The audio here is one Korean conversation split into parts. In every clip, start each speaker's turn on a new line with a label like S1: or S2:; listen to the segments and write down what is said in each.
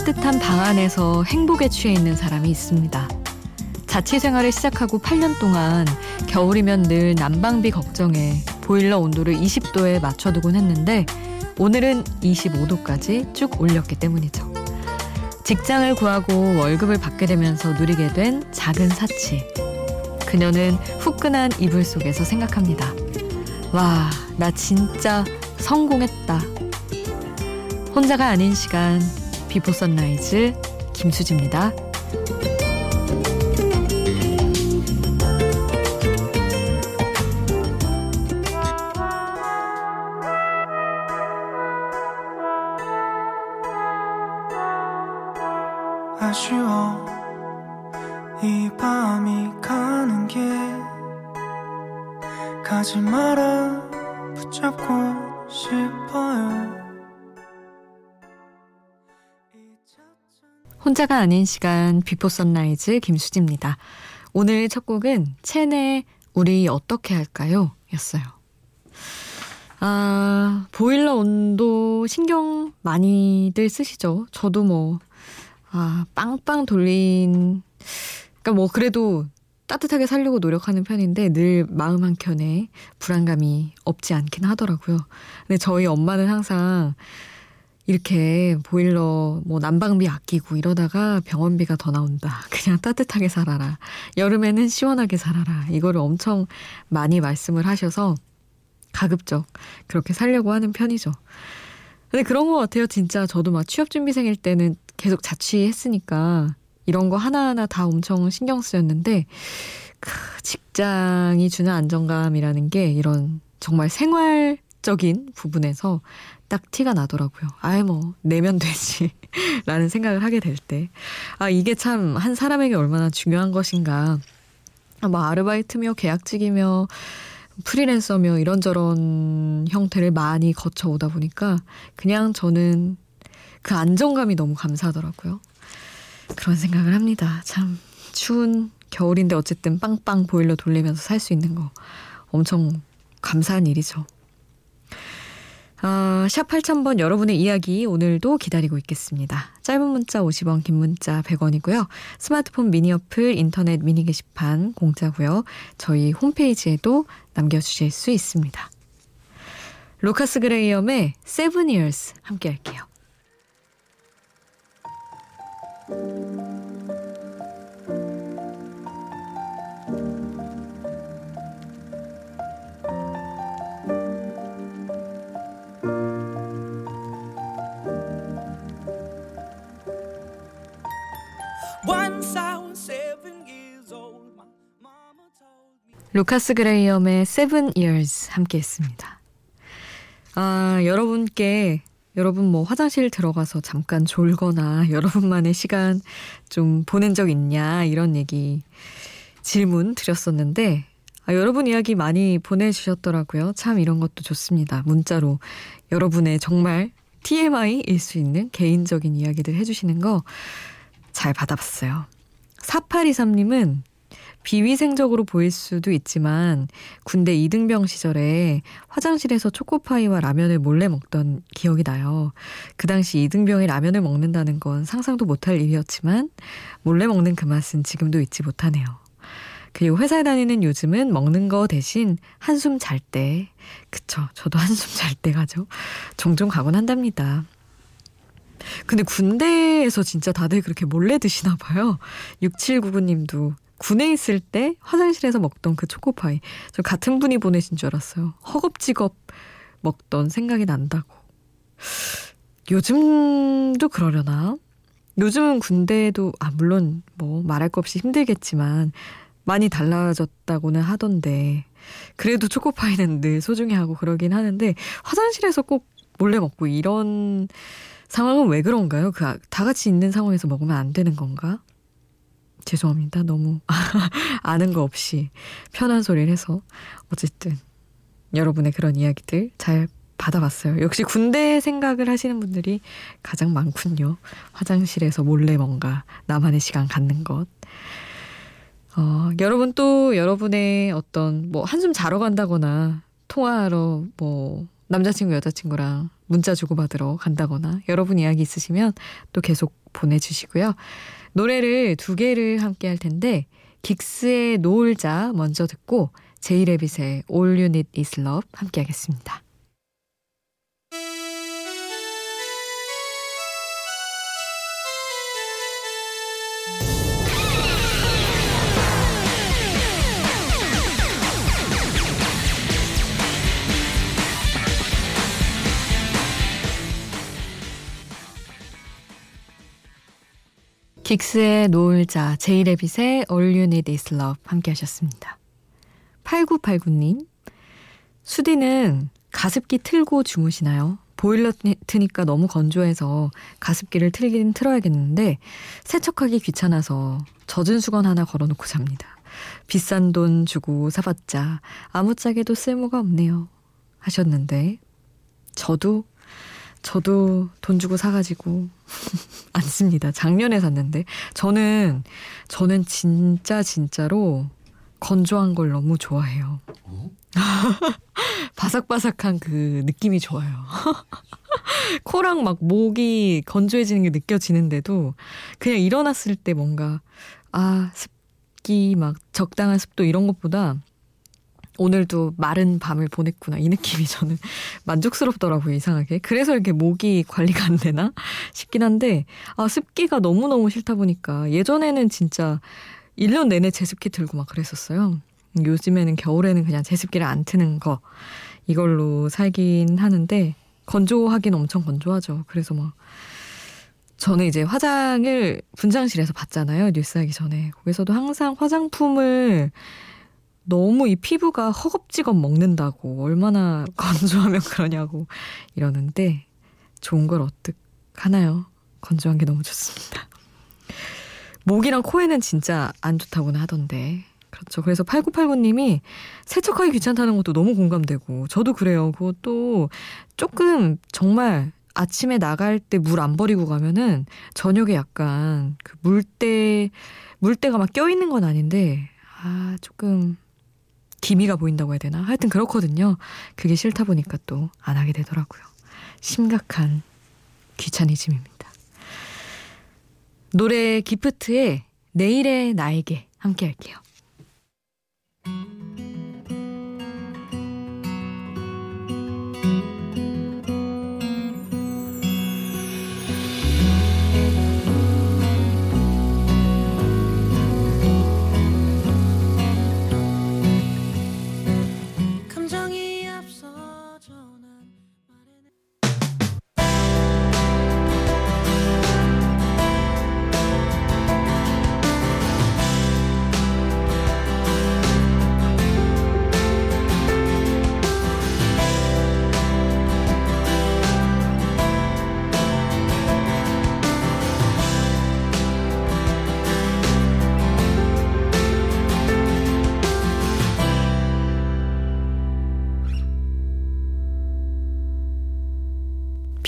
S1: 따뜻한 방 안에서 행복에 취해 있는 사람이 있습니다. 자취 생활을 시작하고 8년 동안 겨울이면 늘 난방비 걱정에 보일러 온도를 20도에 맞춰두곤 했는데 오늘은 25도까지 쭉 올렸기 때문이죠. 직장을 구하고 월급을 받게 되면서 누리게 된 작은 사치. 그녀는 후끈한 이불 속에서 생각합니다. 와, 나 진짜 성공했다. 혼자가 아닌 시간, 비포 선라이즈 김수지입니다. 혼자가 아닌 시간 비포 선라이즈 김수지입니다. 오늘 첫 곡은 첸의 우리 어떻게 할까요? 였어요. 아, 보일러 온도 신경 많이들 쓰시죠? 저도 뭐 아, 빵빵 돌린, 그니까 뭐 그래도 따뜻하게 살려고 노력하는 편인데 늘 마음 한켠에 불안감이 없지 않긴 하더라고요. 근데 저희 엄마는 항상 이렇게 보일러 뭐 난방비 아끼고 이러다가 병원비가 더 나온다. 그냥 따뜻하게 살아라. 여름에는 시원하게 살아라. 이거를 엄청 많이 말씀을 하셔서 가급적 그렇게 살려고 하는 편이죠. 근데 그런 것 같아요. 진짜 저도 막 취업준비생일 때는 계속 자취했으니까 이런 거 하나하나 다 엄청 신경 쓰였는데 그 직장이 주는 안정감이라는 게 이런 정말 생활적인 부분에서 딱 티가 나더라고요. 아예 뭐 내면 되지 라는 생각을 하게 될 때. 아 이게 참 한 사람에게 얼마나 중요한 것인가. 뭐 아르바이트며 계약직이며 프리랜서며 이런저런 형태를 많이 거쳐오다 보니까 그냥 저는 그 안정감이 너무 감사하더라고요. 그런 생각을 합니다. 참 추운 겨울인데 어쨌든 빵빵 보일러 돌리면서 살 수 있는 거 엄청 감사한 일이죠. 아, 샵 8000번 여러분의 이야기 오늘도 기다리고 있겠습니다. 짧은 문자 50원, 긴 문자 100원이고요. 스마트폰 미니 어플, 인터넷 미니 게시판 공짜고요. 저희 홈페이지에도 남겨주실 수 있습니다. 루카스 그레이엄의 Seven Years 함께 할게요. 루카스 그레이엄의 Seven Years 함께 했습니다. 아, 여러분께 여러분 뭐 화장실 들어가서 잠깐 졸거나 여러분만의 시간 좀 보낸 적 있냐 이런 얘기 질문 드렸었는데 아, 여러분 이야기 많이 보내주셨더라고요. 참 이런 것도 좋습니다. 문자로 여러분의 정말 TMI일 수 있는 개인적인 이야기들 해주시는 거 잘 받아봤어요. 4823님은 비위생적으로 보일 수도 있지만 군대 이등병 시절에 화장실에서 초코파이와 라면을 몰래 먹던 기억이 나요. 그 당시 이등병이 라면을 먹는다는 건 상상도 못할 일이었지만 몰래 먹는 그 맛은 지금도 잊지 못하네요. 그리고 회사에 다니는 요즘은 먹는 거 대신 한숨 잘 때, 그쵸. 저도 한숨 잘 때 가죠. 종종 가곤 한답니다. 근데 군대에서 진짜 다들 그렇게 몰래 드시나 봐요. 6799님도 군에 있을 때 화장실에서 먹던 그 초코파이. 저 같은 분이 보내신 줄 알았어요. 허겁지겁 먹던 생각이 난다고. 요즘도 그러려나? 요즘은 군대도, 아, 물론 뭐 말할 거 없이 힘들겠지만 많이 달라졌다고는 하던데. 그래도 초코파이는 늘 소중히 하고 그러긴 하는데 화장실에서 꼭 몰래 먹고 이런 상황은 왜 그런가요? 그 다 같이 있는 상황에서 먹으면 안 되는 건가? 죄송합니다. 너무 아는 거 없이 편한 소리를 해서 어쨌든 여러분의 그런 이야기들 잘 받아봤어요. 역시 군대 생각을 하시는 분들이 가장 많군요. 화장실에서 몰래 뭔가 나만의 시간 갖는 것. 어, 여러분 또 여러분의 어떤 뭐 한숨 자러 간다거나 통화하러 뭐 남자친구, 여자친구랑 문자 주고받으러 간다거나 여러분 이야기 있으시면 또 계속 보내주시고요. 노래를 두 개를 함께 할 텐데 긱스의 노을자 먼저 듣고 제이레빗의 All You Need Is Love 함께 하겠습니다. 긱스의 노을자, 제이레빗의 All You Need Is Love 함께 하셨습니다. 8989님, 수디는 가습기 틀고 주무시나요? 보일러 트니까 너무 건조해서 가습기를 틀긴 틀어야겠는데 세척하기 귀찮아서 젖은 수건 하나 걸어놓고 잡니다. 비싼 돈 주고 사봤자 아무짝에도 쓸모가 없네요. 하셨는데 저도 저도 돈 주고 사가지고 안 씁니다. 작년에 샀는데 저는 저는 진짜 진짜로 건조한 걸 너무 좋아해요. 어? 바삭바삭한 그 느낌이 좋아요. 코랑 막 목이 건조해지는 게 느껴지는데도 그냥 일어났을 때 뭔가 아 습기 막 적당한 습도 이런 것보다 오늘도 마른 밤을 보냈구나. 이 느낌이 저는 만족스럽더라고요, 이상하게. 그래서 이렇게 목이 관리가 안 되나 싶긴 한데, 아, 습기가 너무너무 싫다 보니까 예전에는 진짜 1년 내내 제습기 들고 막 그랬었어요. 요즘에는 겨울에는 그냥 제습기를 안 트는 거, 이걸로 살긴 하는데, 건조하긴 엄청 건조하죠. 그래서 막, 저는 이제 화장을 분장실에서 봤잖아요. 뉴스 하기 전에. 거기서도 항상 화장품을 너무 이 피부가 허겁지겁 먹는다고 얼마나 건조하면 그러냐고 이러는데 좋은 걸 어떡 하나요? 건조한 게 너무 좋습니다. 목이랑 코에는 진짜 안 좋다고는 하던데. 그렇죠. 그래서 8989님이 세척하기 귀찮다는 것도 너무 공감되고 저도 그래요. 그것도 조금 정말 아침에 나갈 때 물 안 버리고 가면은 저녁에 약간 그 물때 물때가 막 껴있는 건 아닌데 아 조금 기미가 보인다고 해야 되나? 하여튼 그렇거든요. 그게 싫다 보니까 또 안 하게 되더라고요. 심각한 귀차니즘입니다. 노래 기프트의 내일의 나에게 함께 할게요.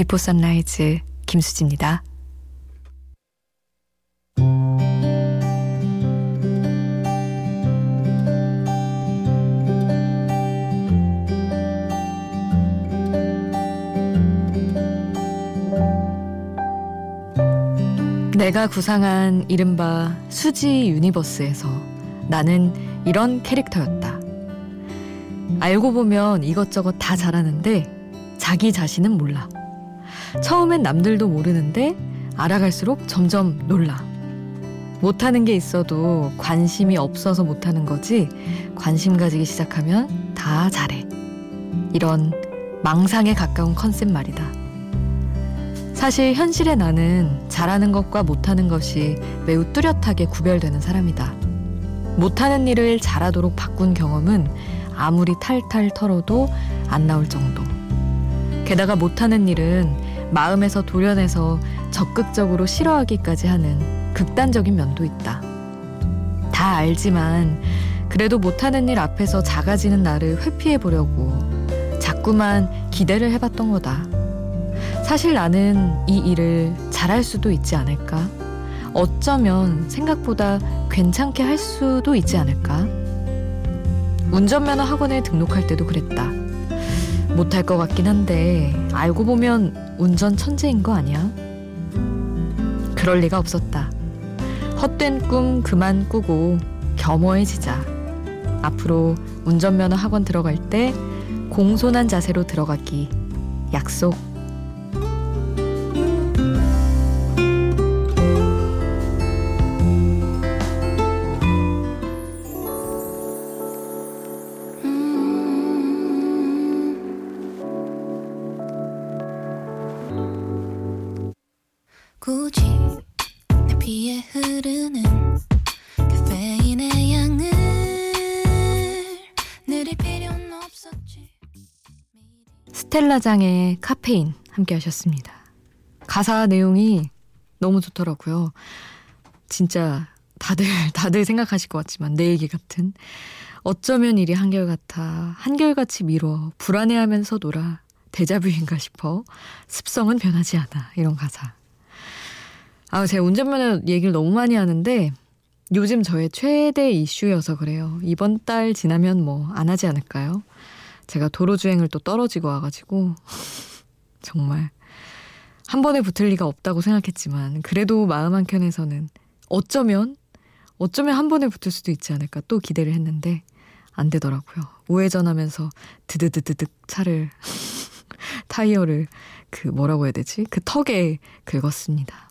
S1: 비포 선라이즈 김수지입니다. 내가 구상한 이른바 수지 유니버스에서 나는 이런 캐릭터였다. 알고 보면 이것저것 다 잘하는데 자기 자신은 몰라. 처음엔 남들도 모르는데 알아갈수록 점점 놀라. 못하는 게 있어도 관심이 없어서 못하는 거지 관심 가지기 시작하면 다 잘해. 이런 망상에 가까운 컨셉 말이다. 사실 현실의 나는 잘하는 것과 못하는 것이 매우 뚜렷하게 구별되는 사람이다. 못하는 일을 잘하도록 바꾼 경험은 아무리 탈탈 털어도 안 나올 정도. 게다가 못하는 일은 마음에서 도려내서 적극적으로 싫어하기까지 하는 극단적인 면도 있다. 다 알지만 그래도 못하는 일 앞에서 작아지는 나를 회피해 보려고 자꾸만 기대를 해봤던 거다. 사실 나는 이 일을 잘할 수도 있지 않을까? 어쩌면 생각보다 괜찮게 할 수도 있지 않을까? 운전면허 학원에 등록할 때도 그랬다. 못할 것 같긴 한데 알고 보면 운전 천재인 거 아니야? 그럴 리가 없었다. 헛된 꿈 그만 꾸고 겸허해지자. 앞으로 운전면허 학원 들어갈 때 공손한 자세로 들어가기 약속. 스텔라장의 카페인 함께 하셨습니다. 가사 내용이 너무 좋더라고요. 진짜 다들 다들 생각하실 것 같지만 내 얘기 같은 어쩌면 일이 한결같아 한결같이 미뤄 불안해하면서 놀아 대자뷰인가 싶어 습성은 변하지 않아 이런 가사 아, 제가 운전면허 얘기를 너무 많이 하는데 요즘 저의 최대 이슈여서 그래요. 이번 달 지나면 뭐 안 하지 않을까요? 제가 도로 주행을 또 떨어지고 와가지고 정말 한 번에 붙을 리가 없다고 생각했지만 그래도 마음 한켠에서는 어쩌면 어쩌면 한 번에 붙을 수도 있지 않을까 또 기대를 했는데 안 되더라고요. 우회전하면서 드드드드득 차를 타이어를 그 뭐라고 해야 되지? 그 턱에 긁었습니다.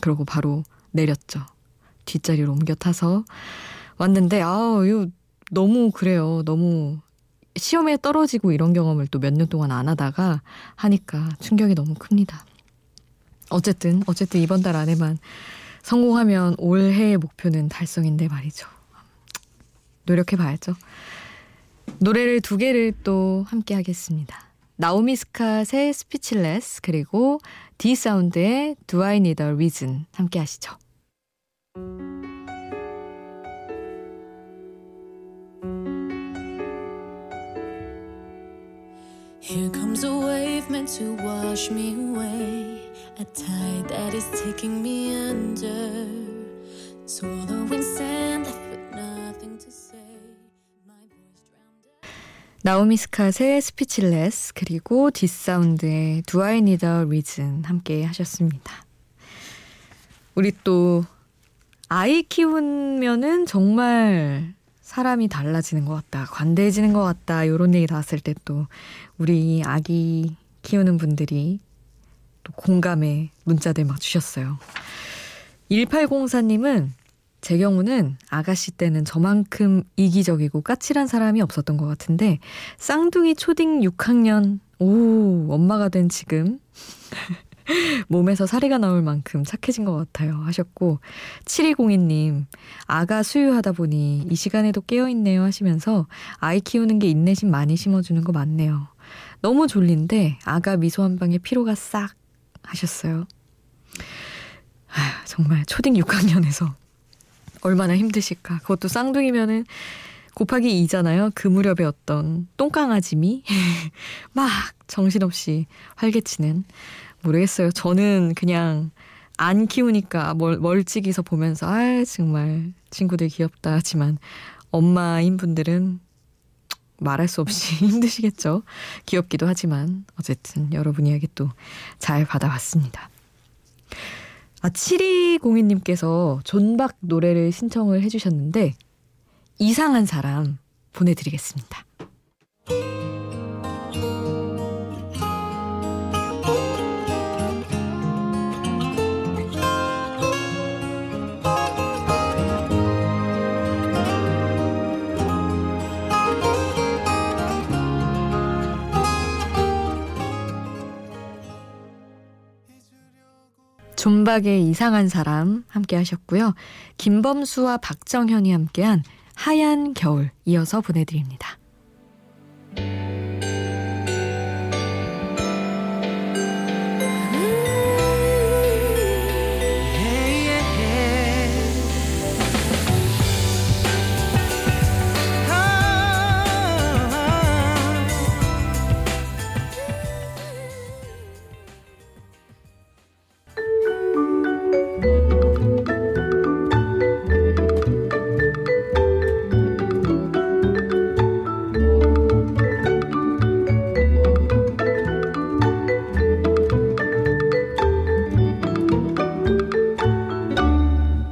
S1: 그러고 바로 내렸죠. 뒷자리로 옮겨 타서 왔는데 아우 너무 그래요. 너무 시험에 떨어지고 이런 경험을 또 몇 년 동안 안 하다가 하니까 충격이 너무 큽니다. 어쨌든 어쨌든 이번 달 안에만 성공하면 올해의 목표는 달성인데 말이죠. 노력해 봐야죠. 노래를 두 개를 또 함께 하겠습니다. 나오미 스캇의 Speechless 그리고 디 사운드의 Do I Need a Reason 함께 하시죠.
S2: Here comes a wave meant to wash me away. A tide that is taking me under. Swallowing sand left with nothing to say. My voice drowned out.
S1: 나오미 스캇의 스피치레스 그리고 뒷사운드의 Do I Need a Reason 함께 하셨습니다. 우리 또 아이 키우면은 정말 사람이 달라지는 것 같다, 관대해지는 것 같다 이런 얘기 나왔을 때 또 우리 아기 키우는 분들이 또 공감의 문자들 막 주셨어요. 1804님은 제 경우는 아가씨 때는 저만큼 이기적이고 까칠한 사람이 없었던 것 같은데 쌍둥이 초딩 6학년 오 엄마가 된 지금 몸에서 사리가 나올 만큼 착해진 것 같아요 하셨고 7202님 아가 수유하다 보니 이 시간에도 깨어있네요 하시면서 아이 키우는 게 인내심 많이 심어주는 거 맞네요 너무 졸린데 아가 미소 한 방에 피로가 싹 하셨어요 아 정말 초딩 6학년에서 얼마나 힘드실까. 그것도 쌍둥이면은 곱하기 2잖아요. 그 무렵에 어떤 똥강아지미 막 정신없이 활개치는 모르겠어요. 저는 그냥 안 키우니까 멀, 멀찍이서 보면서 아 정말 친구들 귀엽다 하지만 엄마인 분들은 말할 수 없이 힘드시겠죠. 귀엽기도 하지만 어쨌든 여러분 이야기 또 잘 받아봤습니다. 아, 7202님께서 존박 노래를 신청을 해주셨는데, 이상한 사람 보내드리겠습니다. 존박의 이상한 사람 함께 하셨고요. 김범수와 박정현이 함께한 하얀 겨울 이어서 보내드립니다.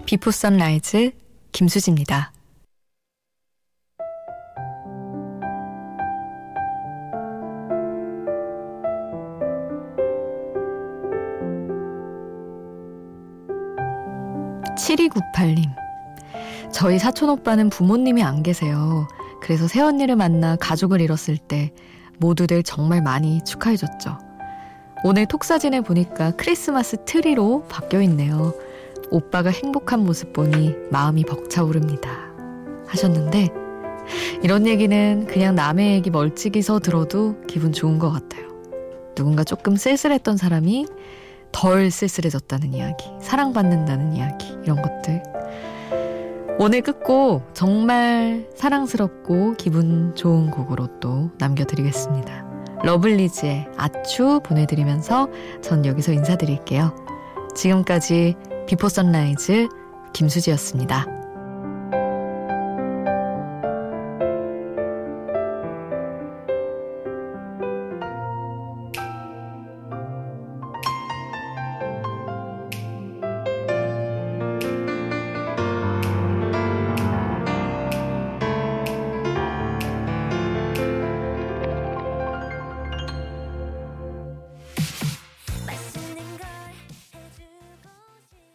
S1: 비포 선라이즈 김수지입니다. (7298님) 저희 사촌 오빠는 부모님이 안 계세요. 그래서 새언니를 만나 가족을 이뤘을 때 모두들 정말 많이 축하해줬죠. 오늘 톡 사진을 보니까 크리스마스 트리로 바뀌어 있네요. 오빠가 행복한 모습 보니 마음이 벅차오릅니다. 하셨는데, 이런 얘기는 그냥 남의 얘기 멀찍이서 들어도 기분 좋은 것 같아요. 누군가 조금 쓸쓸했던 사람이 덜 쓸쓸해졌다는 이야기, 사랑받는다는 이야기, 이런 것들. 오늘 끝곡 정말 사랑스럽고 기분 좋은 곡으로 또 남겨드리겠습니다. 러블리즈의 아추 보내드리면서 전 여기서 인사드릴게요. 지금까지 비포 선라이즈 김수지였습니다.